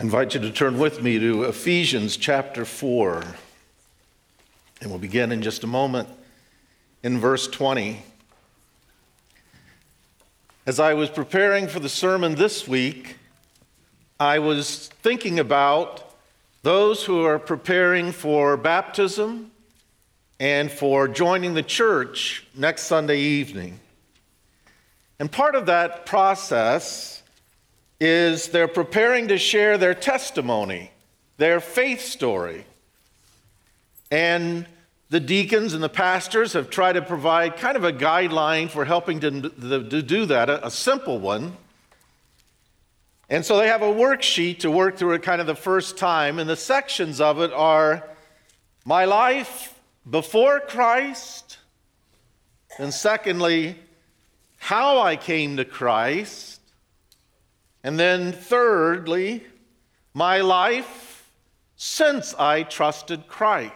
I invite you to turn with me to Ephesians chapter 4. And we'll begin in just a moment in verse 20. As I was preparing for the sermon this week, I was thinking about those who are preparing for baptism and for joining the church next Sunday evening. And part of that process is they're preparing to share their testimony, their faith story. And the deacons and the pastors have tried to provide kind of a guideline for helping to, to do that, a, simple one. And so they have a worksheet to work through it kind of the first time, and the sections of it are my life before Christ, and secondly, how I came to Christ, and then, thirdly, my life since I trusted Christ.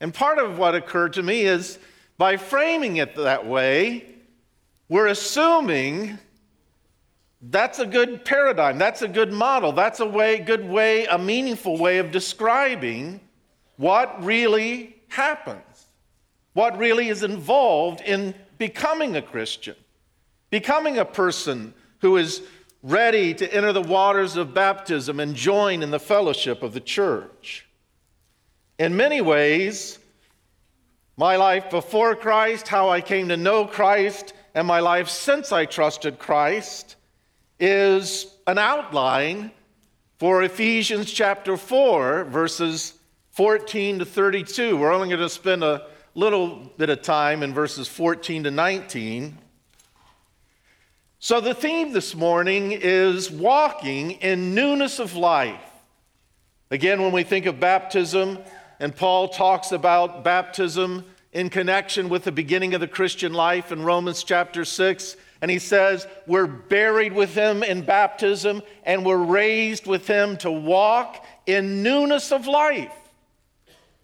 And part of what occurred to me is by framing it that way, we're assuming that's a good paradigm, that's a good model, that's a way, good way, a meaningful way of describing what really happens, what really is involved in becoming a Christian, becoming a person who is ready to enter the waters of baptism and join in the fellowship of the church. In many ways, my life before Christ, how I came to know Christ, and my life since I trusted Christ is an outline for Ephesians chapter 4, verses 14 to 32. We're only going to spend a little bit of time in verses 14 to 19. So, the theme this morning is walking in newness of life. Again, when we think of baptism, and Paul talks about baptism in connection with the beginning of the Christian life in Romans chapter 6, and he says, We're buried with him in baptism, and we're raised with him to walk in newness of life.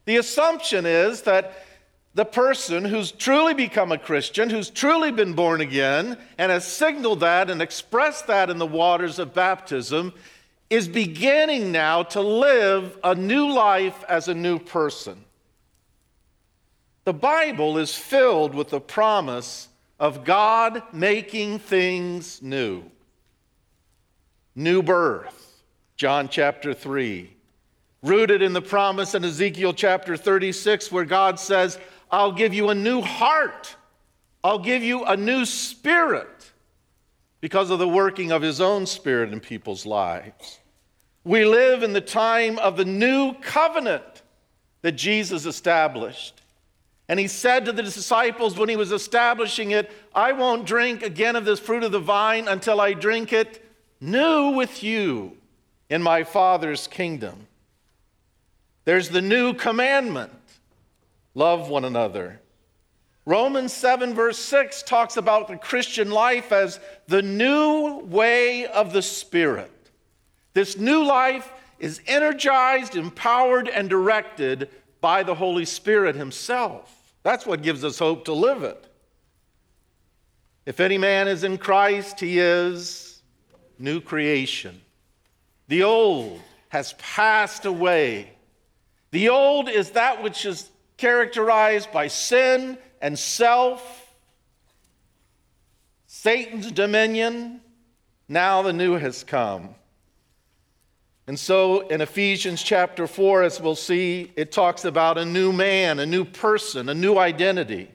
The assumption is that the person who's truly become a Christian, who's truly been born again, and has signaled that and expressed that in the waters of baptism, is beginning now to live a new life as a new person. The Bible is filled with the promise of God making things new. New birth, John chapter 3. Rooted in the promise in Ezekiel chapter 36, where God says, I'll give you a new heart. I'll give you a new spirit because of the working of his own spirit in people's lives. We live in the time of the new covenant that Jesus established. And he said to the disciples when he was establishing it, I won't drink again of this fruit of the vine until I drink it new with you in my Father's kingdom. There's the new commandment Love one another. Romans 7, verse 6 talks about the Christian life as the new way of the Spirit. This new life is energized, empowered, and directed by the Holy Spirit Himself. That's what gives us hope to live it. If any man is in Christ, he is new creation. The old has passed away. The old is that which is characterized by sin and self, Satan's dominion. Now the new has come. And so in Ephesians chapter 4, as we'll see, it talks about a new man, a new person, a new identity.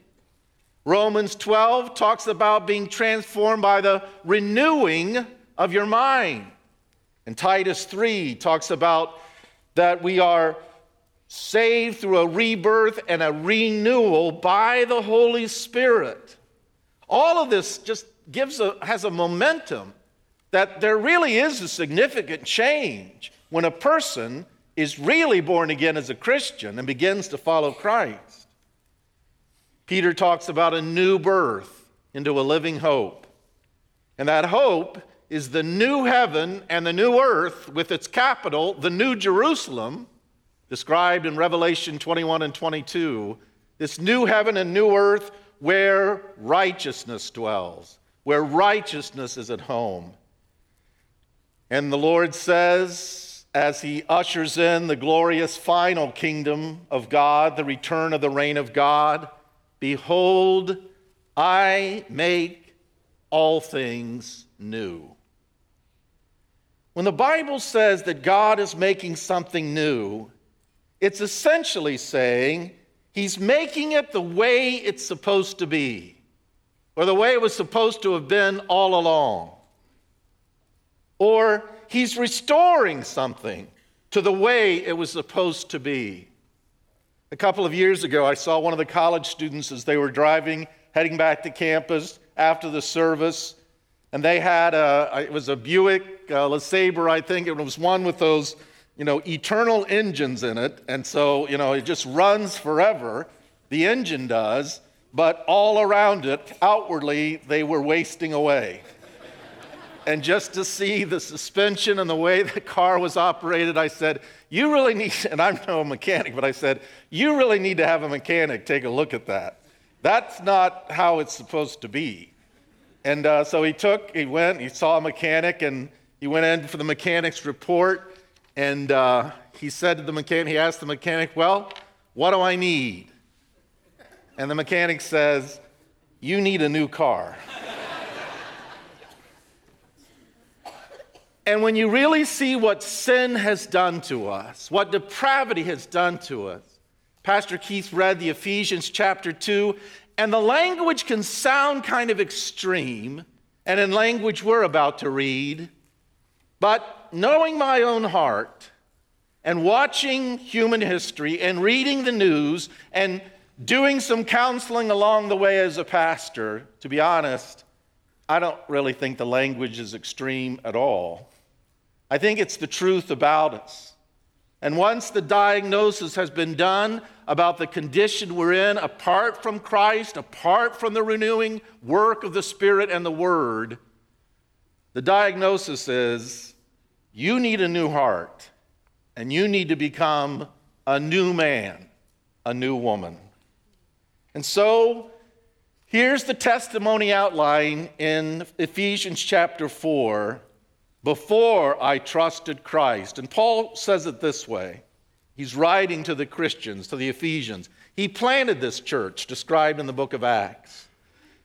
Romans 12 talks about being transformed by the renewing of your mind. And Titus 3 talks about that we are saved through a rebirth and a renewal by the Holy Spirit. All of this just gives a, has a momentum that there really is a significant change when a person is really born again as a Christian and begins to follow Christ. Peter talks about a new birth into a living hope. And that hope is the new heaven and the new earth with its capital, the new Jerusalem, described in Revelation 21 and 22, this new heaven and new earth where righteousness dwells, where righteousness is at home. And the Lord says, as he ushers in the glorious final kingdom of God, the return of the reign of God, Behold, I make all things new. When the Bible says that God is making something new, it's essentially saying he's making it the way it's supposed to be, or the way it was supposed to have been all along. Or he's restoring something to the way it was supposed to be. A couple of years ago, I saw one of the college students as they were driving, heading back to campus after the service, and they had a, it was a Buick uh, LeSabre, I think. It was one with those, you know, eternal engines in it. And so, you know, it just runs forever. The engine does, but all around it, outwardly, they were wasting away. and just to see the suspension and the way the car was operated, I said, You really need, and I'm no mechanic, but I said, You really need to have a mechanic take a look at that. That's not how it's supposed to be. And uh, so he took, he went, he saw a mechanic, and he went in for the mechanic's report. And uh, he said to the mechanic, he asked the mechanic, Well, what do I need? And the mechanic says, You need a new car. And when you really see what sin has done to us, what depravity has done to us, Pastor Keith read the Ephesians chapter 2, and the language can sound kind of extreme, and in language we're about to read, but knowing my own heart and watching human history and reading the news and doing some counseling along the way as a pastor, to be honest, I don't really think the language is extreme at all. I think it's the truth about us. And once the diagnosis has been done about the condition we're in, apart from Christ, apart from the renewing work of the Spirit and the Word, the diagnosis is you need a new heart and you need to become a new man, a new woman. And so here's the testimony outline in Ephesians chapter 4 before I trusted Christ. And Paul says it this way He's writing to the Christians, to the Ephesians. He planted this church described in the book of Acts.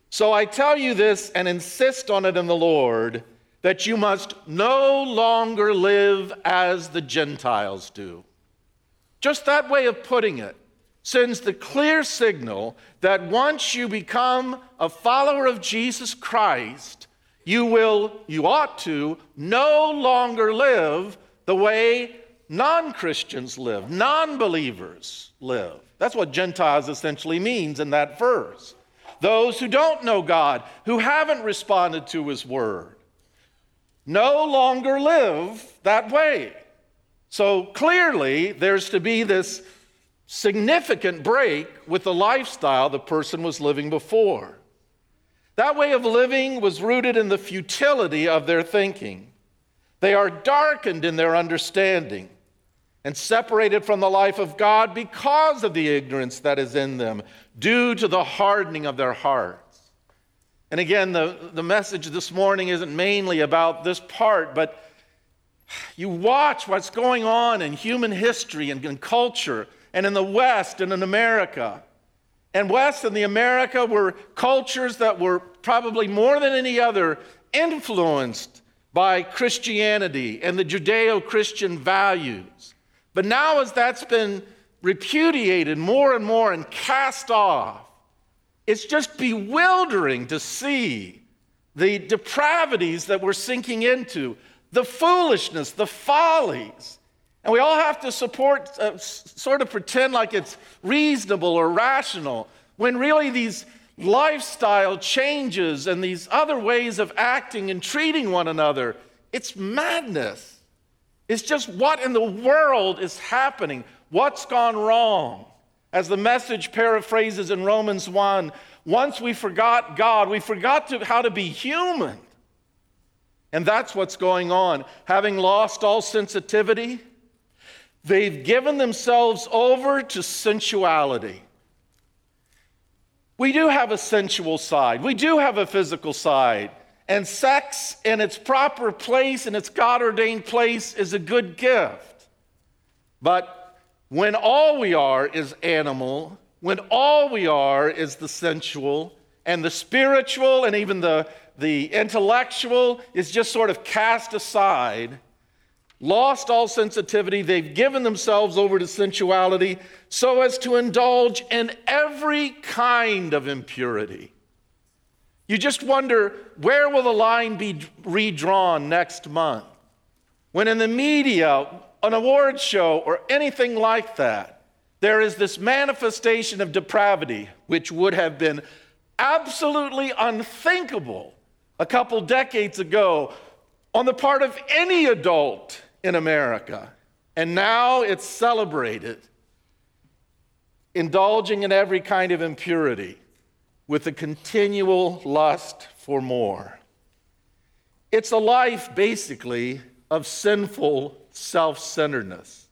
So I tell you this and insist on it in the Lord that you must no longer live as the Gentiles do. Just that way of putting it sends the clear signal that once you become a follower of Jesus Christ, you will, you ought to, no longer live the way non Christians live, non believers live. That's what Gentiles essentially means in that verse. Those who don't know God, who haven't responded to His word, no longer live that way. So clearly, there's to be this significant break with the lifestyle the person was living before. That way of living was rooted in the futility of their thinking. They are darkened in their understanding and separated from the life of God because of the ignorance that is in them, due to the hardening of their hearts. And again, the, the message this morning isn't mainly about this part, but you watch what's going on in human history and in culture and in the West and in America. And West and the America were cultures that were probably more than any other influenced by Christianity and the Judeo Christian values. But now, as that's been repudiated more and more and cast off, it's just bewildering to see the depravities that we're sinking into, the foolishness, the follies and we all have to support, uh, sort of pretend like it's reasonable or rational, when really these lifestyle changes and these other ways of acting and treating one another, it's madness. It's just what in the world is happening? What's gone wrong? As the message paraphrases in Romans 1, once we forgot God, we forgot to, how to be human. And that's what's going on. Having lost all sensitivity, They've given themselves over to sensuality. We do have a sensual side, we do have a physical side. And sex in its proper place, in its God ordained place, is a good gift. But when all we are is animal, when all we are is the sensual, and the spiritual and even the, the intellectual is just sort of cast aside, lost all sensitivity, they've given themselves over to sensuality so as to indulge in every kind of impurity. You just wonder where will the line be redrawn next month? When in the media, an award show, or anything like that, there is this manifestation of depravity, which would have been absolutely unthinkable a couple decades ago on the part of any adult in America. And now it's celebrated, indulging in every kind of impurity with a continual lust for more. It's a life, basically, of sinful self centeredness.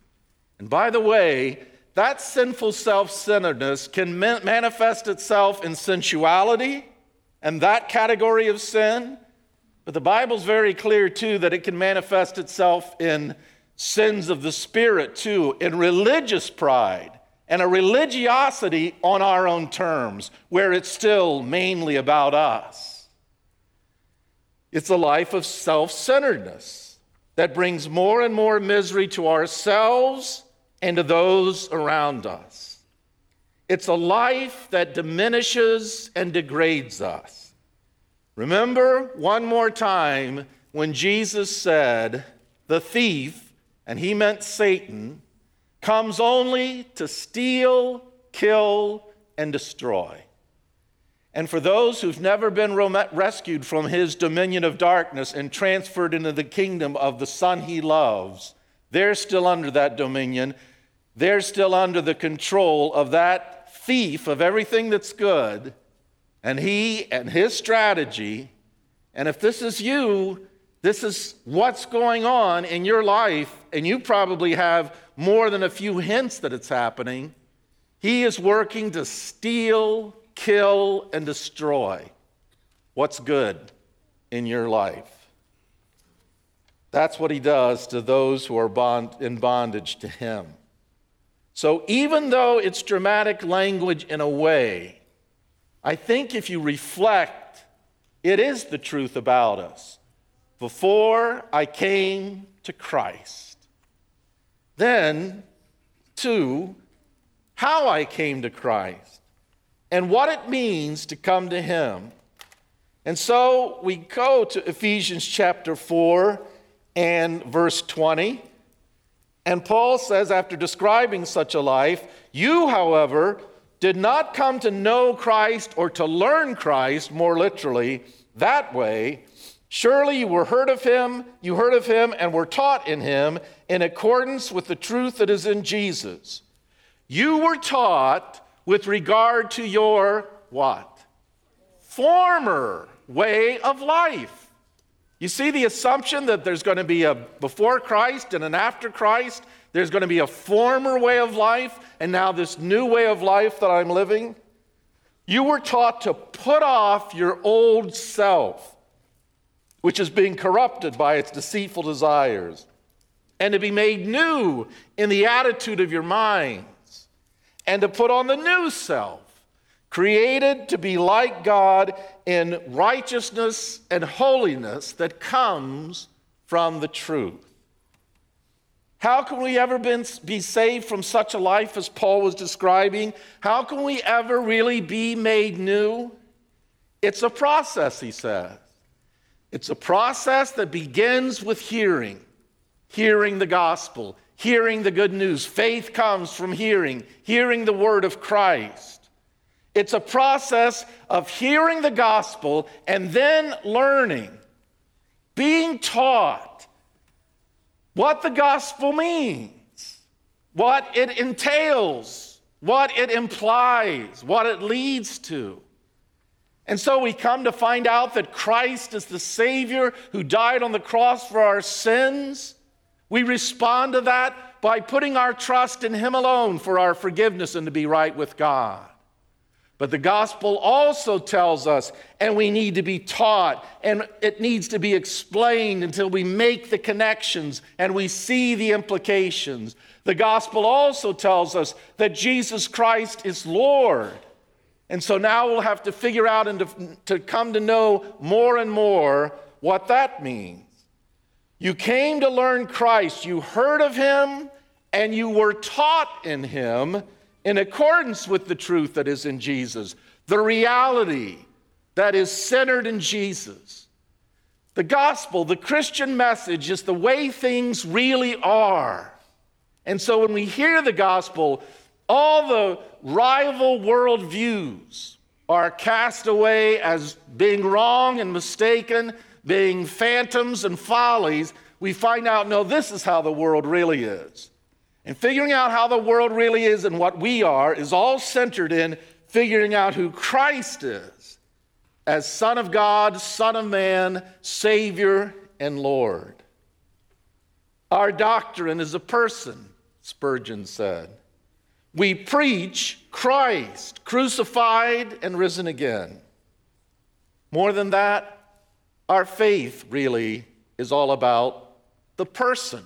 And by the way, that sinful self centeredness can manifest itself in sensuality and that category of sin. But the Bible's very clear, too, that it can manifest itself in sins of the Spirit, too, in religious pride and a religiosity on our own terms, where it's still mainly about us. It's a life of self centeredness that brings more and more misery to ourselves and to those around us. It's a life that diminishes and degrades us. Remember one more time when Jesus said, The thief, and he meant Satan, comes only to steal, kill, and destroy. And for those who've never been rescued from his dominion of darkness and transferred into the kingdom of the Son he loves, they're still under that dominion. They're still under the control of that thief of everything that's good. And he and his strategy, and if this is you, this is what's going on in your life, and you probably have more than a few hints that it's happening. He is working to steal, kill, and destroy what's good in your life. That's what he does to those who are bond, in bondage to him. So even though it's dramatic language in a way, I think if you reflect, it is the truth about us before I came to Christ. Then, two, how I came to Christ and what it means to come to Him. And so we go to Ephesians chapter 4 and verse 20. And Paul says, after describing such a life, you, however, did not come to know Christ or to learn Christ, more literally, that way Surely you were heard of him, you heard of him and were taught in him in accordance with the truth that is in Jesus. You were taught with regard to your what? Former way of life. You see the assumption that there's going to be a before Christ and an after Christ, there's going to be a former way of life, and now this new way of life that I'm living. You were taught to put off your old self which is being corrupted by its deceitful desires, and to be made new in the attitude of your minds, and to put on the new self, created to be like God in righteousness and holiness that comes from the truth. How can we ever be saved from such a life as Paul was describing? How can we ever really be made new? It's a process, he says. It's a process that begins with hearing, hearing the gospel, hearing the good news. Faith comes from hearing, hearing the word of Christ. It's a process of hearing the gospel and then learning, being taught what the gospel means, what it entails, what it implies, what it leads to. And so we come to find out that Christ is the Savior who died on the cross for our sins. We respond to that by putting our trust in Him alone for our forgiveness and to be right with God. But the gospel also tells us, and we need to be taught, and it needs to be explained until we make the connections and we see the implications. The gospel also tells us that Jesus Christ is Lord. And so now we'll have to figure out and to, to come to know more and more what that means. You came to learn Christ, you heard of him, and you were taught in him in accordance with the truth that is in Jesus, the reality that is centered in Jesus. The gospel, the Christian message, is the way things really are. And so when we hear the gospel, all the rival worldviews are cast away as being wrong and mistaken, being phantoms and follies. We find out, no, this is how the world really is. And figuring out how the world really is and what we are is all centered in figuring out who Christ is as Son of God, Son of Man, Savior, and Lord. Our doctrine is a person, Spurgeon said. We preach Christ, crucified and risen again. More than that, our faith really is all about the person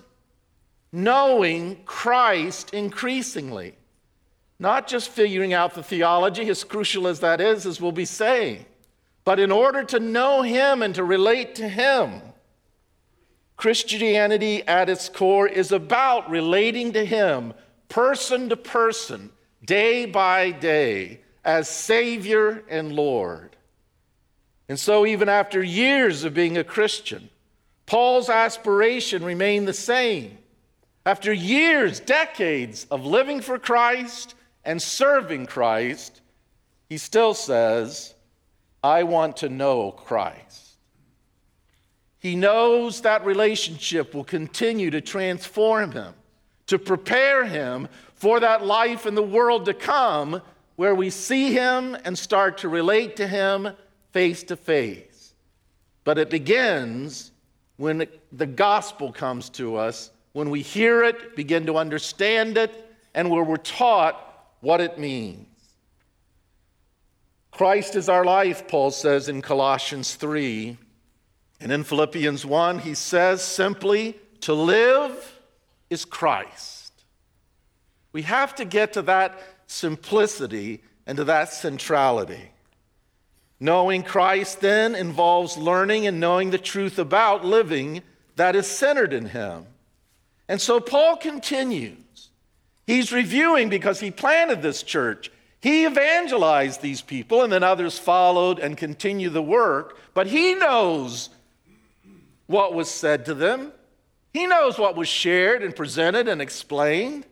knowing Christ increasingly. Not just figuring out the theology, as crucial as that is, as we'll be saying, but in order to know Him and to relate to Him. Christianity at its core is about relating to Him person to person, day by day, as Savior and Lord. And so, even after years of being a Christian, Paul's aspiration remained the same after years, decades of living for Christ and serving Christ, he still says, I want to know Christ. He knows that relationship will continue to transform him, to prepare him for that life in the world to come where we see him and start to relate to him face to face. But it begins when the gospel comes to us when we hear it, begin to understand it, and where we're taught what it means. Christ is our life, Paul says in Colossians 3. And in Philippians 1, he says simply, to live is Christ. We have to get to that simplicity and to that centrality. Knowing Christ then involves learning and knowing the truth about living that is centered in Him. And so Paul continues. He's reviewing because he planted this church. He evangelized these people, and then others followed and continued the work. But he knows what was said to them, he knows what was shared and presented and explained.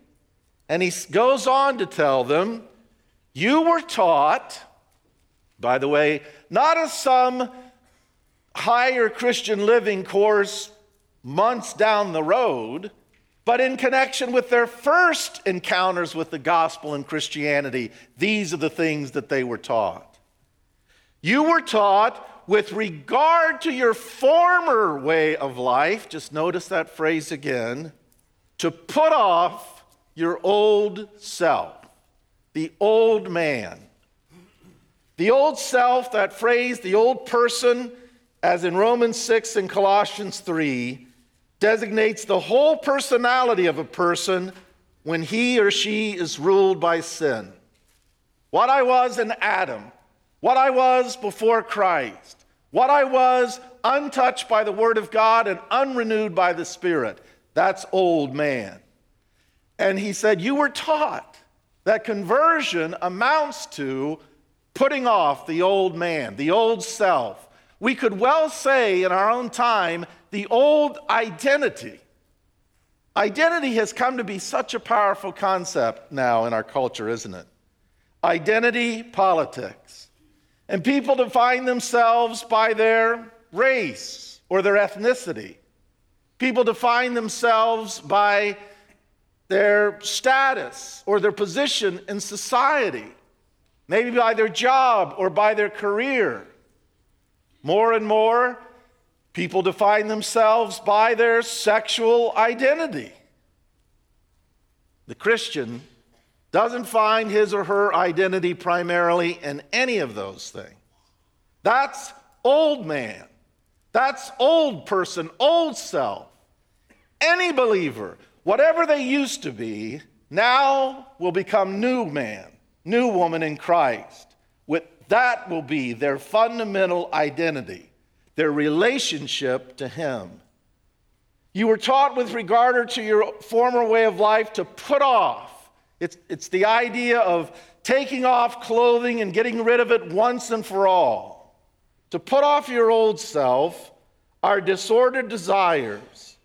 And he goes on to tell them, You were taught, by the way, not as some higher Christian living course months down the road but in connection with their first encounters with the gospel and Christianity, these are the things that they were taught. You were taught with regard to your former way of life, just notice that phrase again, to put off your old self, the old man. The old self, that phrase, the old person, as in Romans 6 and Colossians 3, designates the whole personality of a person when he or she is ruled by sin. What I was in Adam, what I was before Christ, what I was untouched by the Word of God and unrenewed by the Spirit, that's old man. And he said, You were taught that conversion amounts to putting off the old man, the old self. We could well say in our own time the old identity. Identity has come to be such a powerful concept now in our culture, isn't it? Identity politics. And people define themselves by their race or their ethnicity. People define themselves by their status or their position in society, maybe by their job or by their career. More and more, People define themselves by their sexual identity. The Christian doesn't find his or her identity primarily in any of those things. That's old man. That's old person, old self. Any believer, whatever they used to be, now will become new man, new woman in Christ. With that will be their fundamental identity, their relationship to him. You were taught with regard to your former way of life to put off. It's, it's the idea of taking off clothing and getting rid of it once and for all. To put off your old self our disordered desires.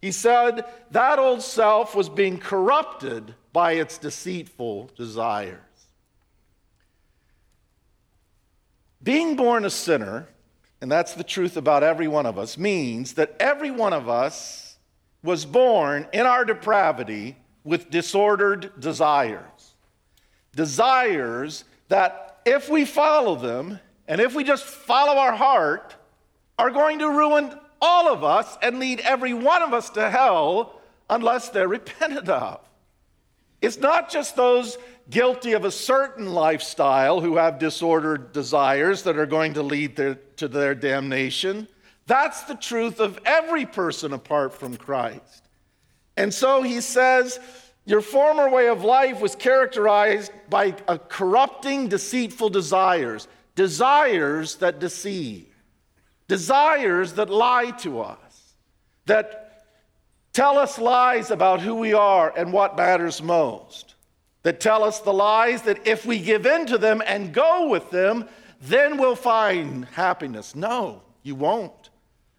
He said that old self was being corrupted by its deceitful desires. Being born a sinner and that's the truth about every one of us, means that every one of us was born in our depravity with disordered desires. Desires that, if we follow them, and if we just follow our heart, are going to ruin all of us and lead every one of us to hell unless they're repented of. It's not just those guilty of a certain lifestyle who have disordered desires that are going to lead their, to their damnation. That's the truth of every person apart from Christ. And so he says, Your former way of life was characterized by a corrupting, deceitful desires, desires that deceive, desires that lie to us, that tell us lies about who we are and what matters most that tell us the lies that if we give in to them and go with them, then we'll find happiness. No, you won't.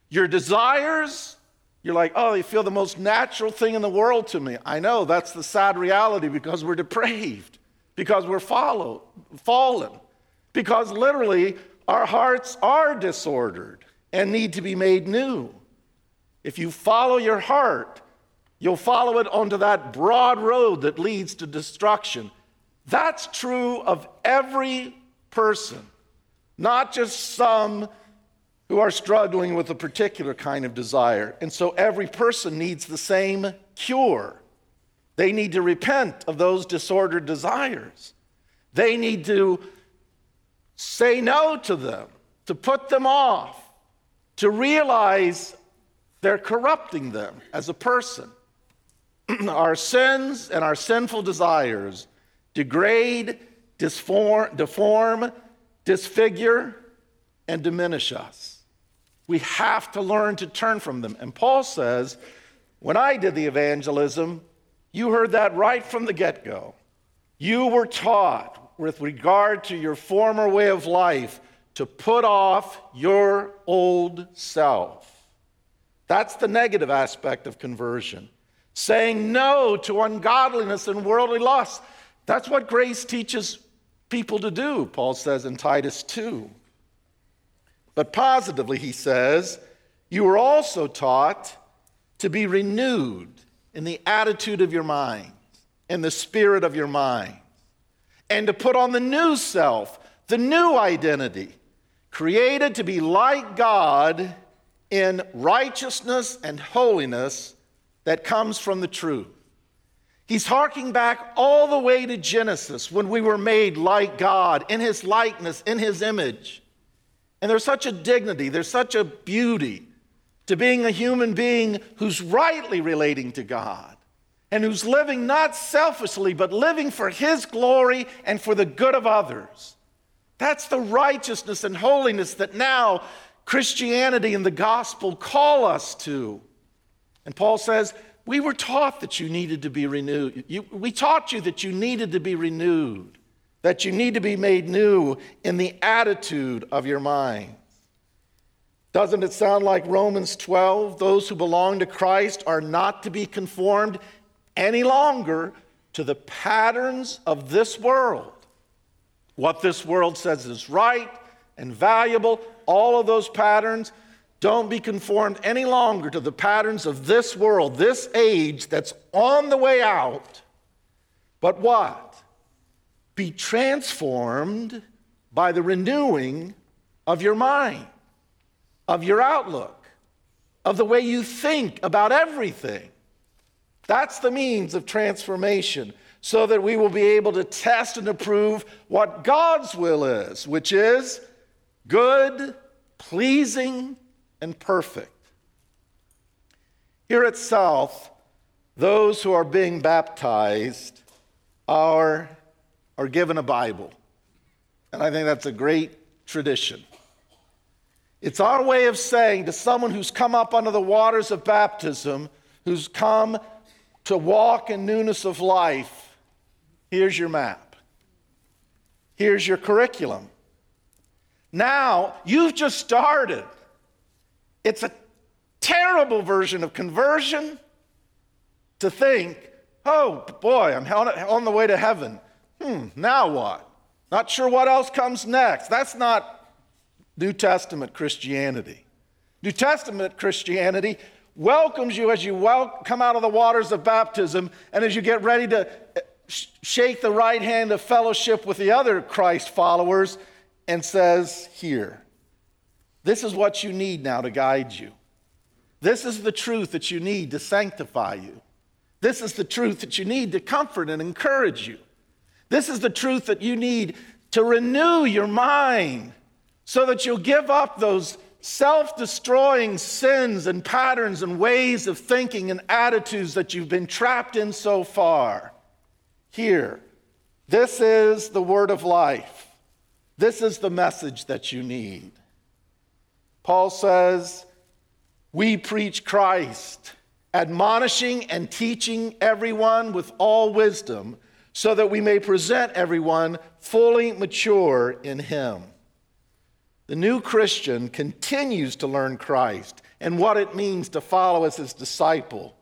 Your desires, you're like, oh, you feel the most natural thing in the world to me. I know that's the sad reality because we're depraved, because we're followed, fallen, because literally our hearts are disordered and need to be made new. If you follow your heart, You'll follow it onto that broad road that leads to destruction. That's true of every person, not just some who are struggling with a particular kind of desire. And so every person needs the same cure. They need to repent of those disordered desires. They need to say no to them, to put them off, to realize they're corrupting them as a person. our sins and our sinful desires degrade, disform, deform, disfigure, and diminish us. We have to learn to turn from them. And Paul says, when I did the evangelism, you heard that right from the get go. You were taught, with regard to your former way of life, to put off your old self. That's the negative aspect of conversion saying no to ungodliness and worldly lust. That's what grace teaches people to do, Paul says in Titus 2. But positively, he says, you were also taught to be renewed in the attitude of your mind, in the spirit of your mind, and to put on the new self, the new identity, created to be like God in righteousness and holiness that comes from the truth. He's harking back all the way to Genesis when we were made like God, in His likeness, in His image. And there's such a dignity, there's such a beauty to being a human being who's rightly relating to God and who's living not selfishly, but living for His glory and for the good of others. That's the righteousness and holiness that now Christianity and the gospel call us to. And Paul says, We were taught that you needed to be renewed. You, we taught you that you needed to be renewed, that you need to be made new in the attitude of your mind. Doesn't it sound like Romans 12? Those who belong to Christ are not to be conformed any longer to the patterns of this world. What this world says is right and valuable, all of those patterns don't be conformed any longer to the patterns of this world, this age that's on the way out. But what? Be transformed by the renewing of your mind, of your outlook, of the way you think about everything. That's the means of transformation. so that we will be able to test and approve what God's will is, which is good, pleasing, and perfect. Here at South, those who are being baptized are, are given a Bible. And I think that's a great tradition. It's our way of saying to someone who's come up under the waters of baptism, who's come to walk in newness of life, here's your map. Here's your curriculum. Now, you've just started. It's a terrible version of conversion to think, oh boy, I'm on the way to heaven. Hmm, now what? Not sure what else comes next. That's not New Testament Christianity. New Testament Christianity welcomes you as you wel- come out of the waters of baptism and as you get ready to uh, shake the right hand of fellowship with the other Christ followers and says, Here, this is what you need now to guide you. This is the truth that you need to sanctify you. This is the truth that you need to comfort and encourage you. This is the truth that you need to renew your mind so that you'll give up those self destroying sins and patterns and ways of thinking and attitudes that you've been trapped in so far. Here, this is the word of life. This is the message that you need. Paul says, We preach Christ, admonishing and teaching everyone with all wisdom, so that we may present everyone fully mature in Him. The new Christian continues to learn Christ and what it means to follow as his disciple.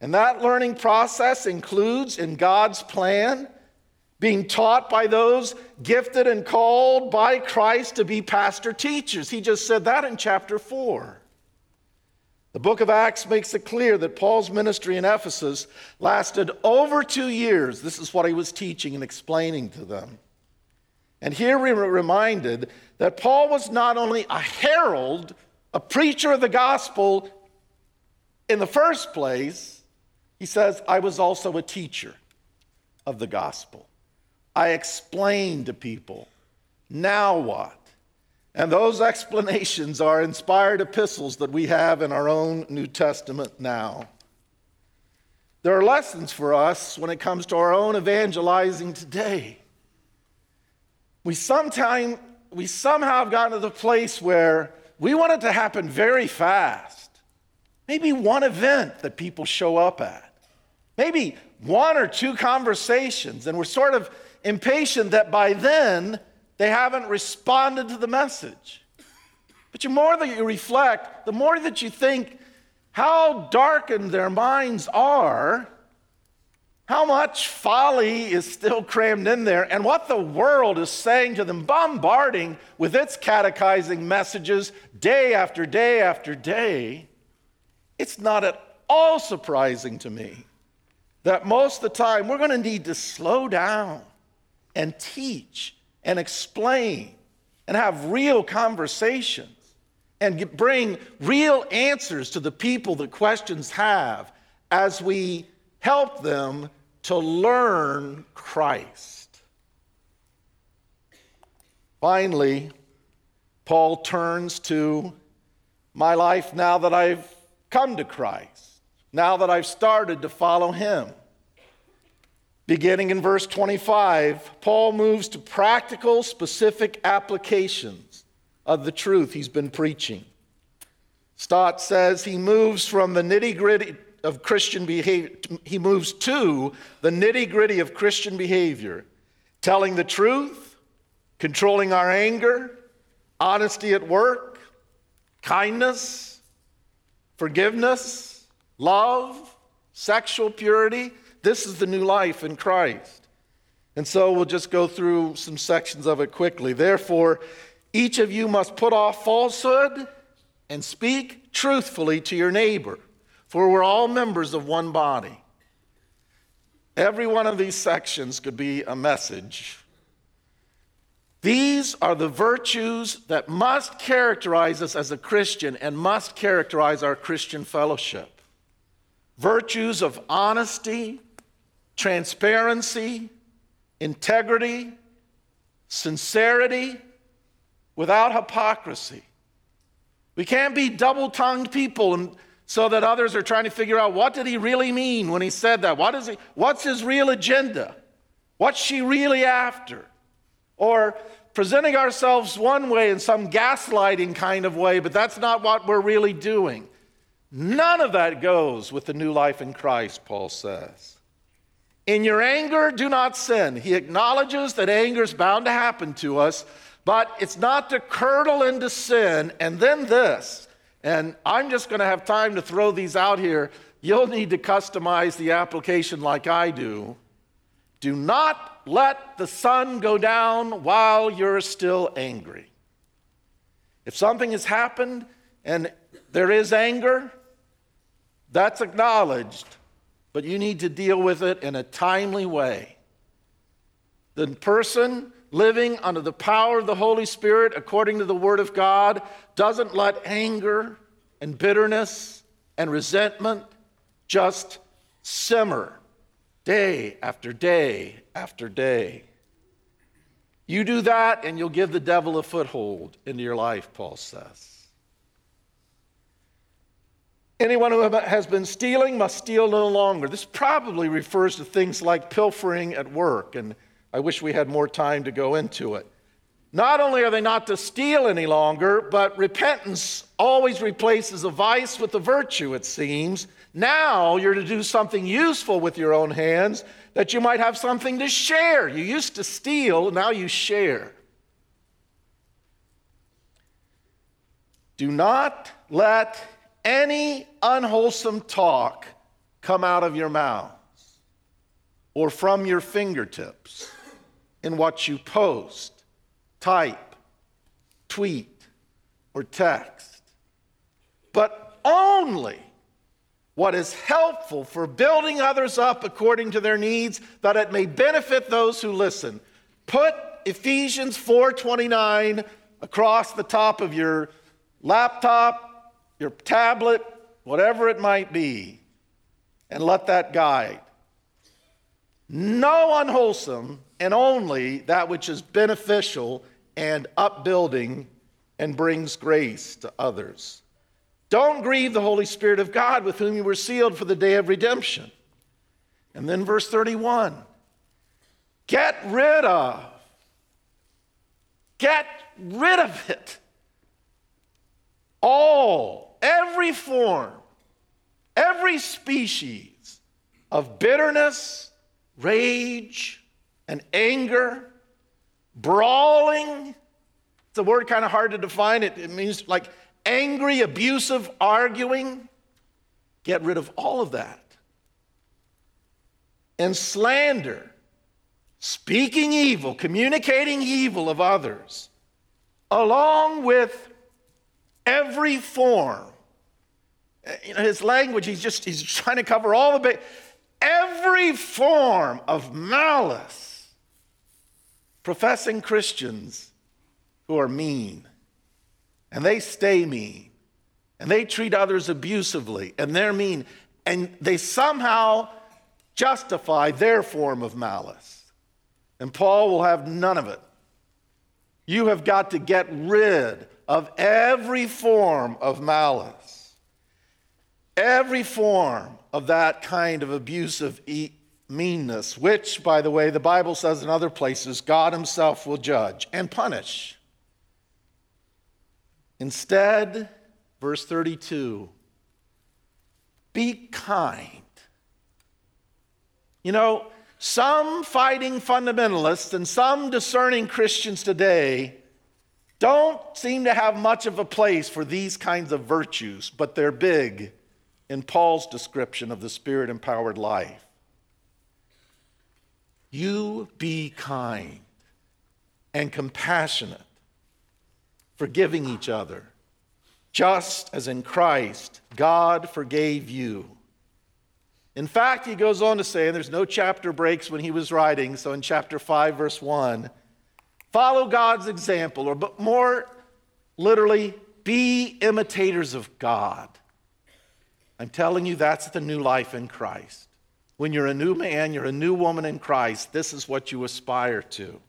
And that learning process includes, in God's plan, being taught by those gifted and called by Christ to be pastor teachers. He just said that in chapter 4. The book of Acts makes it clear that Paul's ministry in Ephesus lasted over two years. This is what he was teaching and explaining to them. And here we were reminded that Paul was not only a herald, a preacher of the gospel in the first place, he says, I was also a teacher of the gospel. I explain to people, now what? And those explanations are inspired epistles that we have in our own New Testament now. There are lessons for us when it comes to our own evangelizing today. We sometime we somehow have gotten to the place where we want it to happen very fast. Maybe one event that people show up at. Maybe one or two conversations, and we're sort of impatient that by then they haven't responded to the message. But the more that you reflect, the more that you think how darkened their minds are how much folly is still crammed in there, and what the world is saying to them, bombarding with its catechizing messages day after day after day, it's not at all surprising to me that most of the time we're going to need to slow down and teach and explain and have real conversations and bring real answers to the people that questions have as we help them to learn Christ. Finally, Paul turns to my life now that I've come to Christ, now that I've started to follow him. Beginning in verse 25, Paul moves to practical, specific applications of the truth he's been preaching. Stott says he moves from the nitty gritty of Christian behavior, he moves to the nitty gritty of Christian behavior, telling the truth, controlling our anger, honesty at work, kindness, forgiveness, love, sexual purity. This is the new life in Christ. And so we'll just go through some sections of it quickly. Therefore, each of you must put off falsehood and speak truthfully to your neighbor for we're all members of one body. Every one of these sections could be a message. These are the virtues that must characterize us as a Christian and must characterize our Christian fellowship virtues of honesty, transparency, integrity, sincerity, without hypocrisy. We can't be double tongued people and so that others are trying to figure out what did he really mean when he said that? What is he, what's his real agenda? What's she really after? Or presenting ourselves one way in some gaslighting kind of way, but that's not what we're really doing. None of that goes with the new life in Christ, Paul says. In your anger, do not sin. He acknowledges that anger is bound to happen to us, but it's not to curdle into sin. And then this, and I'm just going to have time to throw these out here. You'll need to customize the application like I do. Do not let the sun go down while you're still angry. If something has happened and there is anger, that's acknowledged, but you need to deal with it in a timely way. The person living under the power of the Holy Spirit, according to the Word of God, doesn't let anger and bitterness and resentment just simmer day after day after day. You do that, and you'll give the devil a foothold into your life, Paul says. Anyone who has been stealing must steal no longer. This probably refers to things like pilfering at work, and I wish we had more time to go into it. Not only are they not to steal any longer, but repentance always replaces a vice with a virtue, it seems. Now you're to do something useful with your own hands that you might have something to share. You used to steal, now you share. Do not let any unwholesome talk come out of your mouths or from your fingertips in what you post, type, tweet, or text, but only what is helpful for building others up according to their needs that it may benefit those who listen. Put ephesians 4.29 across the top of your laptop your tablet whatever it might be and let that guide no unwholesome and only that which is beneficial and upbuilding and brings grace to others don't grieve the Holy Spirit of God with whom you were sealed for the day of redemption. And then verse 31 get rid of, get rid of it. All, every form, every species of bitterness, rage, and anger, brawling. It's a word kind of hard to define. It, it means like angry, abusive, arguing. Get rid of all of that. And slander, speaking evil, communicating evil of others, along with every form. Uh, you know, his language, he's just he's trying to cover all the every form of malice. Professing Christians who are mean and they stay mean and they treat others abusively and they're mean and they somehow justify their form of malice. And Paul will have none of it. You have got to get rid of every form of malice, every form of that kind of abusive meanness, which, by the way, the Bible says in other places, God Himself will judge and punish. Instead, verse 32 be kind. You know, some fighting fundamentalists and some discerning Christians today don't seem to have much of a place for these kinds of virtues, but they're big in Paul's description of the spirit empowered life. You be kind and compassionate forgiving each other, just as in Christ God forgave you. In fact, he goes on to say, and there's no chapter breaks when he was writing, so in chapter 5, verse 1, follow God's example, or but more literally, be imitators of God. I'm telling you, that's the new life in Christ. When you're a new man, you're a new woman in Christ, this is what you aspire to.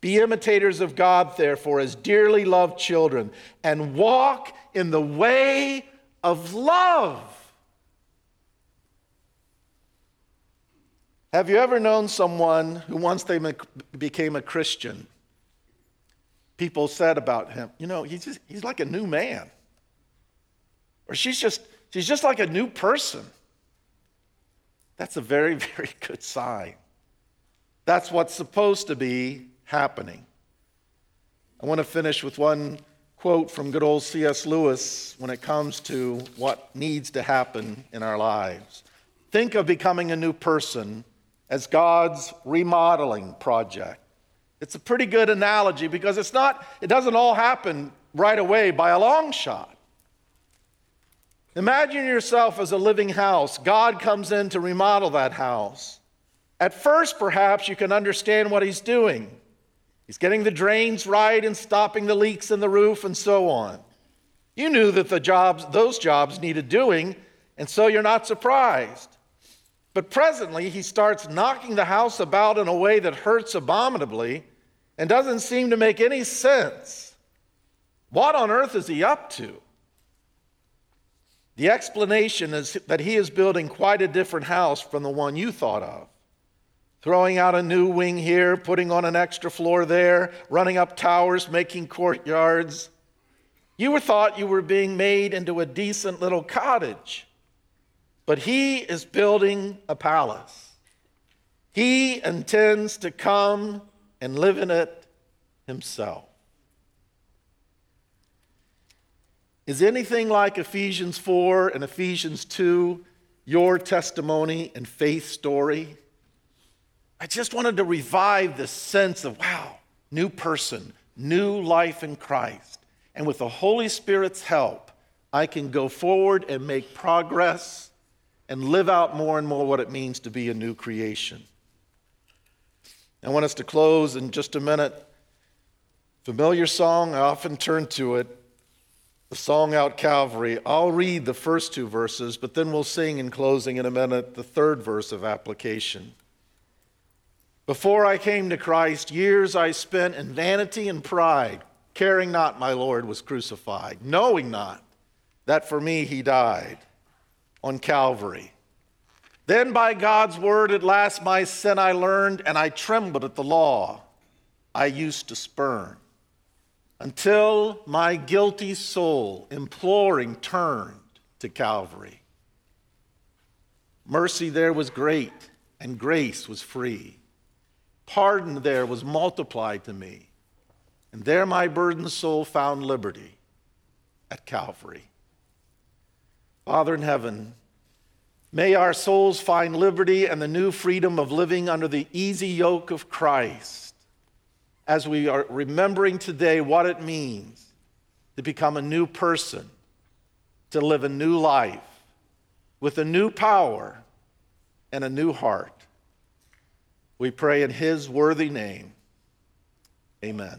Be imitators of God, therefore, as dearly loved children, and walk in the way of love. Have you ever known someone who, once they became a Christian, people said about him, you know, he's, just, he's like a new man? Or she's just, she's just like a new person. That's a very, very good sign. That's what's supposed to be happening. I want to finish with one quote from good old C.S. Lewis when it comes to what needs to happen in our lives. Think of becoming a new person as God's remodeling project. It's a pretty good analogy because it's not, it doesn't all happen right away by a long shot. Imagine yourself as a living house. God comes in to remodel that house. At first, perhaps you can understand what he's doing. He's getting the drains right and stopping the leaks in the roof and so on. You knew that the jobs, those jobs needed doing, and so you're not surprised. But presently, he starts knocking the house about in a way that hurts abominably and doesn't seem to make any sense. What on earth is he up to? The explanation is that he is building quite a different house from the one you thought of throwing out a new wing here, putting on an extra floor there, running up towers, making courtyards. You were thought you were being made into a decent little cottage, but he is building a palace. He intends to come and live in it himself. Is anything like Ephesians 4 and Ephesians 2 your testimony and faith story? I just wanted to revive this sense of, wow, new person, new life in Christ. And with the Holy Spirit's help, I can go forward and make progress and live out more and more what it means to be a new creation. I want us to close in just a minute. Familiar song, I often turn to it. The song At Calvary. I'll read the first two verses, but then we'll sing in closing in a minute the third verse of application. Before I came to Christ, years I spent in vanity and pride, caring not my Lord was crucified, knowing not that for me he died on Calvary. Then by God's word at last my sin I learned, and I trembled at the law I used to spurn, until my guilty soul, imploring, turned to Calvary. Mercy there was great, and grace was free. Pardon there was multiplied to me. And there my burdened soul found liberty at Calvary. Father in heaven, may our souls find liberty and the new freedom of living under the easy yoke of Christ as we are remembering today what it means to become a new person, to live a new life with a new power and a new heart. We pray in his worthy name. Amen.